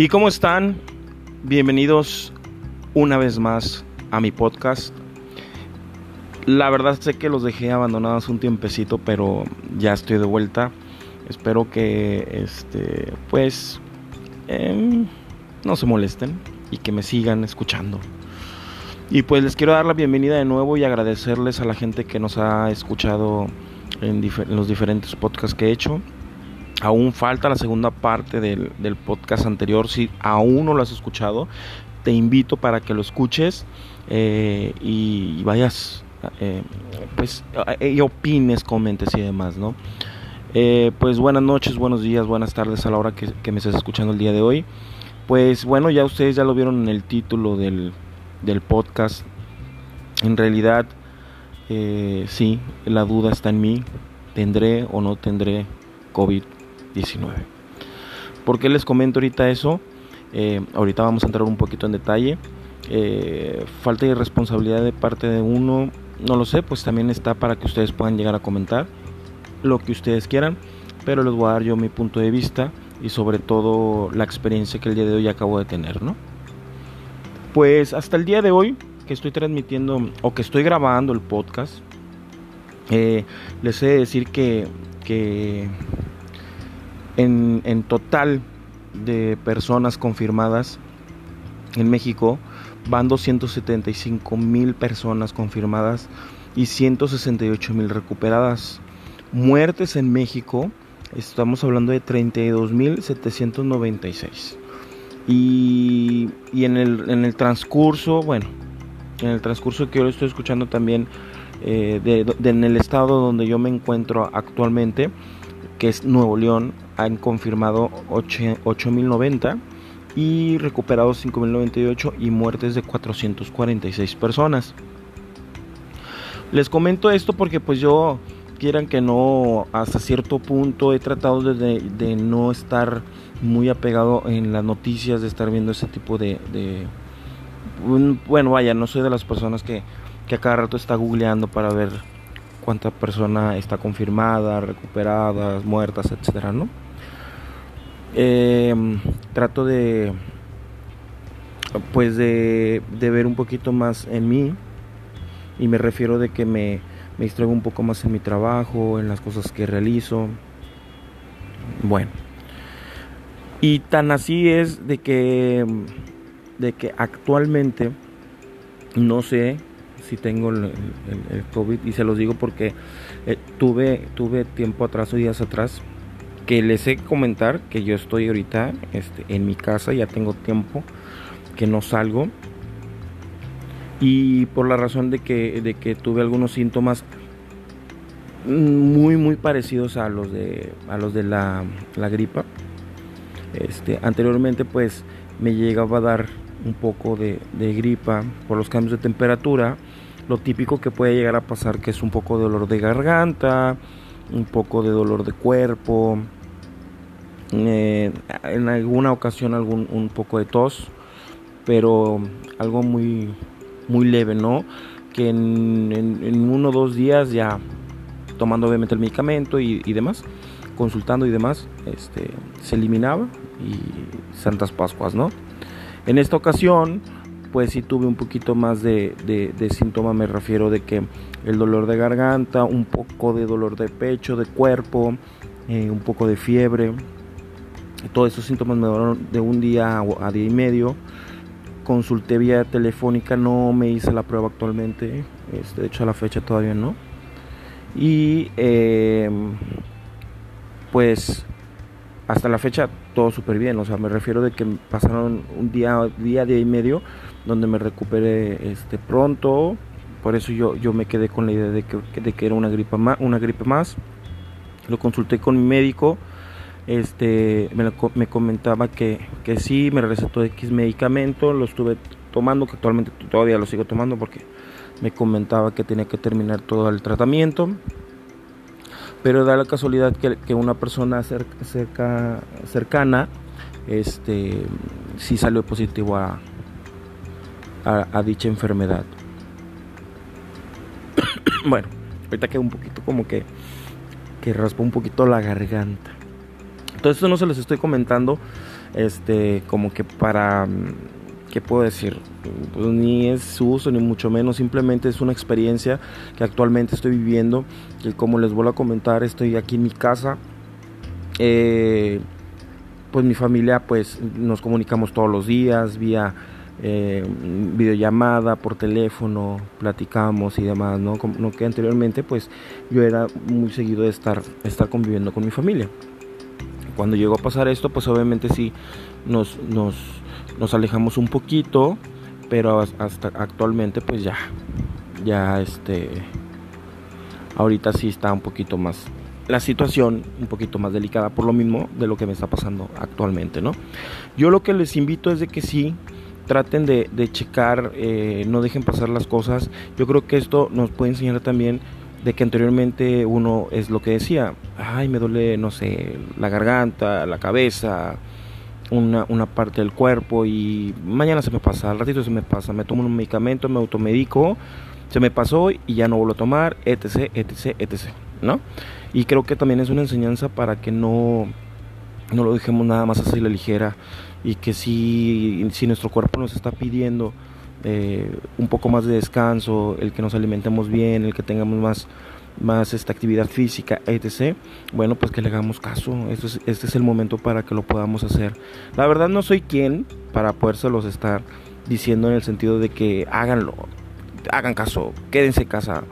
¿Y cómo están? Bienvenidos una vez más a mi podcast. La verdad sé que los dejé abandonados un tiempecito, pero ya estoy de vuelta. Espero que este pues em, no se molesten y que me sigan escuchando. Y pues les quiero dar la bienvenida de nuevo y agradecerles a la gente que nos ha escuchado en, en los diferentes podcasts que he hecho. Aún falta la segunda parte del, podcast anterior. Si aún no lo has escuchado, te invito para que lo escuches eh, y, vayas, eh, pues, eh, y opines, comentes y demás, ¿no? pues buenas noches, buenos días, buenas tardes a la hora que, me estés escuchando el día de hoy. Pues bueno, ya ustedes ya lo vieron en el título del, del podcast. En realidad, sí, la duda está en mí. ¿Tendré o no tendré COVID? 19. ¿Por qué les comento ahorita eso? Eh, ahorita vamos a entrar un poquito en detalle. Eh, falta de responsabilidad de parte de uno, no lo sé, pues también está para que ustedes puedan llegar a comentar lo que ustedes quieran, pero les voy a dar yo mi punto de vista y sobre todo la experiencia que el día de hoy acabo de tener, ¿no? Pues hasta el día de hoy que estoy transmitiendo o que estoy grabando el podcast, eh, les he de decir que, que en, total de personas confirmadas en México van 275 mil personas confirmadas y 168 mil recuperadas. Muertes en México, estamos hablando de 32 mil 796. Y, y en, el, en el transcurso, bueno, en el transcurso que yo estoy escuchando también, eh, de, en el estado donde yo me encuentro actualmente, que es Nuevo León, han confirmado 8.090 y recuperados 5.098 y muertes de 446 personas. Les comento esto porque pues yo quieran que no, hasta cierto punto he tratado de, no estar muy apegado en las noticias, de estar viendo ese tipo de... bueno, vaya, no soy de las personas que, que a cada rato está googleando para ver cuánta persona está confirmada, recuperadas, muertas, etcétera, ¿no? Eh, trato de pues de, ver un poquito más en mí y me refiero de que me, me distraigo un poco más en mi trabajo, en las cosas que realizo. Bueno, y tan así es de que de que actualmente no sé si tengo el, COVID y se los digo porque eh, tuve, tuve tiempo atrás o días atrás que les he comentar que yo estoy ahorita este, en mi casa, ya tengo tiempo que no salgo. Y por la razón de que, de que tuve algunos síntomas muy muy parecidos a los de a los de la, la gripa. Este anteriormente pues me llegaba a dar un poco de, gripa por los cambios de temperatura, lo típico que puede llegar a pasar que es un poco de dolor de garganta, un poco de dolor de cuerpo, eh, en alguna ocasión algún un poco de tos, pero algo muy muy leve, ¿no? Que en, uno o dos días ya tomando obviamente el medicamento y, demás, consultando y demás, este, se eliminaba y Santas Pascuas, ¿no? En esta ocasión, pues sí tuve un poquito más de, de, síntoma, me refiero de que el dolor de garganta, un poco de dolor de pecho, de cuerpo, eh, un poco de fiebre. Todos esos síntomas me duraron de un día a día y medio. Consulté vía telefónica, no me hice la prueba actualmente, este, de hecho a la fecha todavía no. Y em, pues hasta la fecha todo súper bien, o sea, me refiero de que pasaron un día, día, día y medio donde me recuperé este, pronto, por eso yo, yo me quedé con la idea de que, de que era una una gripe más, lo consulté con mi médico, este, me, me comentaba que, que sí, me recetó X medicamento, lo estuve tomando, que actualmente todavía lo sigo tomando porque me comentaba que tenía que terminar todo el tratamiento. Pero da la casualidad que, una persona cerca, cercana este sí salió positivo a, a, dicha enfermedad. Bueno ahorita queda un poquito como que que raspa un poquito la garganta todo esto no se les estoy comentando este, como que para, ¿qué puedo decir? Pues ni es su uso, ni mucho menos, simplemente es una experiencia que actualmente estoy viviendo, que como les vuelvo a comentar, estoy aquí en mi casa. Eh, pues mi familia pues nos comunicamos todos los días vía eh, videollamada por teléfono platicamos y demás no como que anteriormente pues yo era muy seguido de estar estar conviviendo con mi familia cuando llegó a pasar esto pues obviamente sí nos nos, nos alejamos un poquito pero hasta actualmente pues ya ya este ahorita sí está un poquito más la situación un poquito más delicada por lo mismo de lo que me está pasando actualmente, ¿no? Yo lo que les invito es de que sí traten de, checar, eh, no dejen pasar las cosas. Yo creo que esto nos puede enseñar también de que anteriormente uno es lo que decía, ay, me duele, no sé, la garganta, la cabeza, una, una, parte del cuerpo y mañana se me pasa, al ratito se me pasa, me tomo un medicamento, me automedico, se me pasó y ya no vuelvo a tomar, etc, etc, etc, ¿no? Y creo que también es una enseñanza para que no, no lo dejemos nada más así la ligera y que si, si nuestro cuerpo nos está pidiendo eh, un poco más de descanso, el que nos alimentemos bien, el que tengamos más, más esta actividad física, etc. Bueno, pues que le hagamos caso. Este es, este es el momento para que lo podamos hacer. La verdad no soy quien para podérselos estar diciendo en el sentido de que háganlo, hagan caso, quédense en casa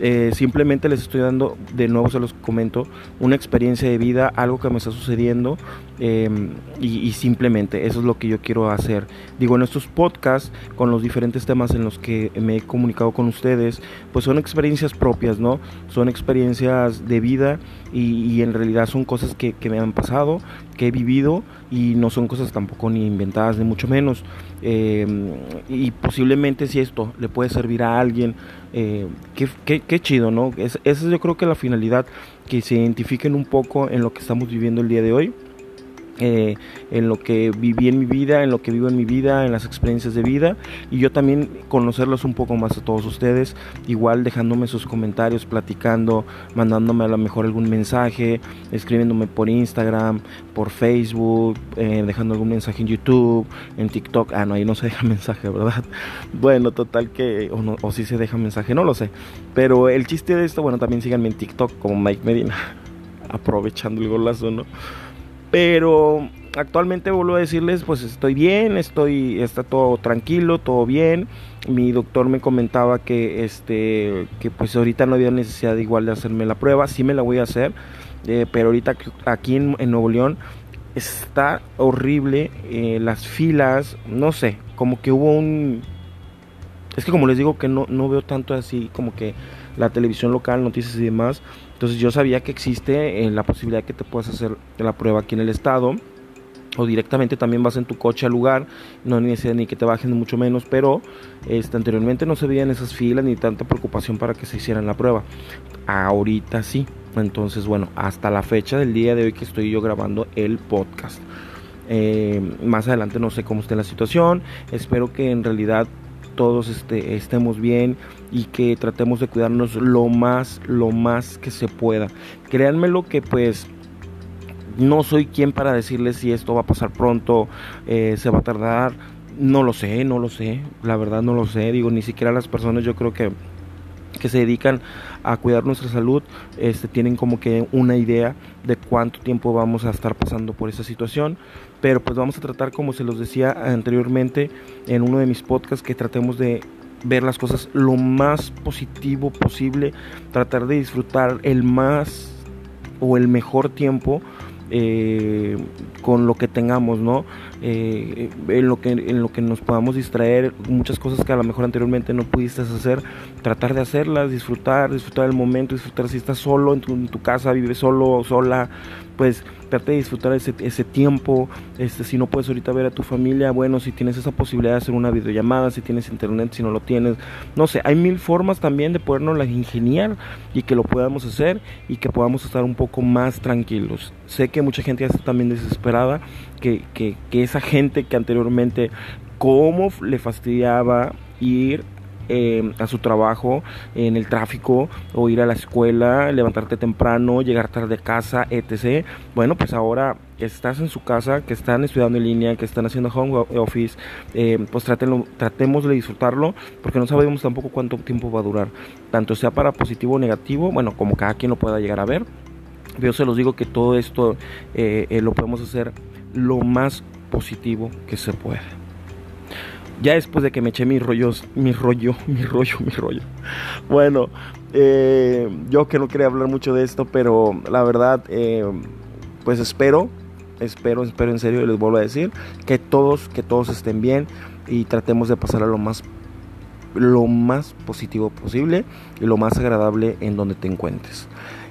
eh, simplemente les estoy dando, de nuevo se los comento, una experiencia de vida, algo que me está sucediendo em, y, simplemente eso es lo que yo quiero hacer. Digo, en estos podcasts, con los diferentes temas en los que me he comunicado con ustedes, pues son experiencias propias, ¿no? Son experiencias de vida y, en realidad son cosas que, me han pasado, que he vivido y no son cosas tampoco ni inventadas, ni mucho menos. Em, y posiblemente si esto le puede servir a alguien, eh, qué, chido, ¿no? esa es yo creo que la finalidad, que se identifiquen un poco en lo que estamos viviendo el día de hoy. Eh, en lo que viví en mi vida, en lo que vivo en mi vida, en las experiencias de vida y yo también conocerlos un poco más a todos ustedes, igual dejándome sus comentarios, platicando, mandándome a lo mejor algún mensaje, escribiéndome por Instagram, por Facebook, eh, dejando algún mensaje en YouTube, en TikTok, ah no, ahí no se deja mensaje, ¿verdad? Bueno, total que, o, no, o si se deja mensaje, no lo sé, pero el chiste de esto, bueno, también síganme en TikTok como Mike Medina, aprovechando el golazo, ¿no? Pero actualmente vuelvo a decirles, pues estoy bien, estoy, está todo tranquilo, todo bien. Mi doctor me comentaba que este, que pues ahorita no había necesidad igual de hacerme la prueba, sí me la voy a hacer, eh, pero ahorita aquí en, Nuevo León está horrible, eh, las filas, no sé, como que hubo un, es que como les digo que no, no veo tanto así como que la televisión local, noticias y demás. Entonces yo sabía que existe eh, la posibilidad que te puedas hacer la prueba aquí en el estado o directamente también vas en tu coche al lugar, no ni ni que te bajen mucho menos, pero este, anteriormente no se veían esas filas ni tanta preocupación para que se hicieran la prueba. Ahorita sí. Entonces, bueno, hasta la fecha del día de hoy que estoy yo grabando el podcast. Eh, más adelante no sé cómo esté la situación. Espero que en realidad todos este, estemos bien y que tratemos de cuidarnos lo más, lo más que se pueda. Créanme lo que pues no soy quien para decirles si esto va a pasar pronto, eh, se va a tardar, no lo sé, no lo sé, la verdad no lo sé, digo, ni siquiera las personas yo creo que que se dedican a cuidar nuestra salud este, tienen como que una idea de cuánto tiempo vamos a estar pasando por esa situación pero pues vamos a tratar como se los decía anteriormente en uno de mis podcasts que tratemos de ver las cosas lo más positivo posible tratar de disfrutar el más o el mejor tiempo eh, con lo que tengamos, ¿no? Eh, en, lo que, en lo que nos podamos distraer, muchas cosas que a lo mejor anteriormente no pudiste hacer, tratar de hacerlas, disfrutar, disfrutar el momento, disfrutar si estás solo en tu, en tu casa, vives solo o sola, pues trate de disfrutar ese, ese tiempo, este, si no puedes ahorita ver a tu familia, bueno, si tienes esa posibilidad de hacer una videollamada, si tienes internet, si no lo tienes, no sé, hay mil formas también de podernos las ingeniar y que lo podamos hacer y que podamos estar un poco más tranquilos. Sé que mucha gente ya está también desesperada, que, que, que esa gente que anteriormente, cómo le fastidiaba ir eh, a su trabajo en el tráfico o ir a la escuela, levantarte temprano, llegar tarde a casa, etc. Bueno, pues ahora estás en su casa, que están estudiando en línea, que están haciendo home office, eh, pues tratemos de disfrutarlo porque no sabemos tampoco cuánto tiempo va a durar, tanto sea para positivo o negativo, bueno, como cada quien lo pueda llegar a ver. Yo se los digo que todo esto eh, eh, lo podemos hacer lo más positivo que se puede. Ya después de que me eché mis rollos, mi rollo, mi rollo, mi rollo. Bueno, yo que no quería hablar mucho de esto, pero la verdad, pues espero espero, espero en serio y les vuelvo a decir que todos, que todos estén bien y tratemos de pasar a lo más lo más positivo posible y lo más agradable en donde te encuentres.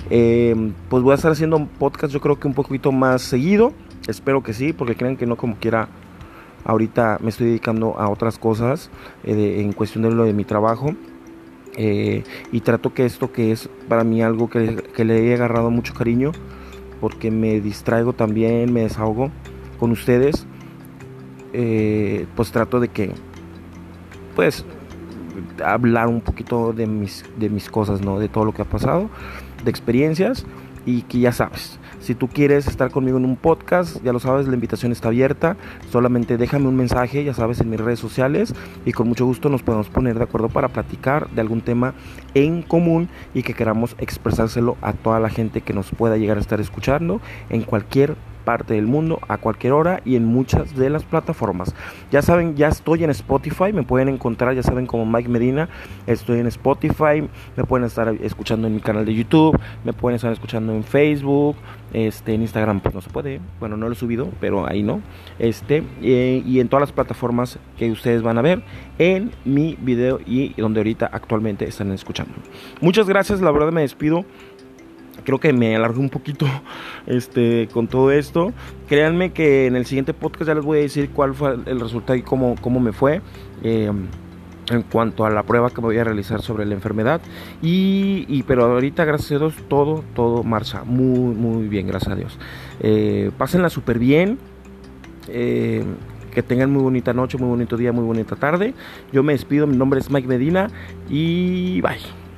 Eh, pues voy a estar haciendo un podcast yo creo que un poquito más seguido, espero que sí, porque crean que no como quiera, ahorita me estoy dedicando a otras cosas eh, en cuestión de lo de mi trabajo. Eh, y trato que esto que es para mí algo que, que le he agarrado mucho cariño, porque me distraigo también, me desahogo con ustedes. Eh, pues trato de que, pues, hablar un poquito de mis, de mis cosas, ¿no? De todo lo que ha pasado, de experiencias y que ya sabes, si tú quieres estar conmigo en un podcast, ya lo sabes, la invitación está abierta. Solamente déjame un mensaje, ya sabes, en mis redes sociales y con mucho gusto nos podemos poner de acuerdo para platicar de algún tema en común y que queramos expresárselo a toda la gente que nos pueda llegar a estar escuchando en cualquier parte del mundo a cualquier hora y en muchas de las plataformas. Ya saben, ya estoy en Spotify, me pueden encontrar, ya saben, como Mike Medina, estoy en Spotify, me pueden estar escuchando en mi canal de YouTube, me pueden estar escuchando en Facebook, este, en Instagram pues no se puede, bueno, no lo he subido, pero ahí no, este, eh, y en todas las plataformas que ustedes van a ver en mi video y donde ahorita actualmente están escuchando. Muchas gracias, la verdad me despido creo que me alargué un poquito este, con todo esto. Créanme que en el siguiente podcast ya les voy a decir cuál fue el resultado y cómo, cómo me fue. Eh, en cuanto a la prueba que me voy a realizar sobre la enfermedad y, pero ahorita gracias a Dios todo todo marcha muy muy bien gracias a Dios eh, pásenla súper bien eh, que tengan muy bonita noche muy bonito día muy bonita tarde yo me despido mi nombre es Mike Medina y bye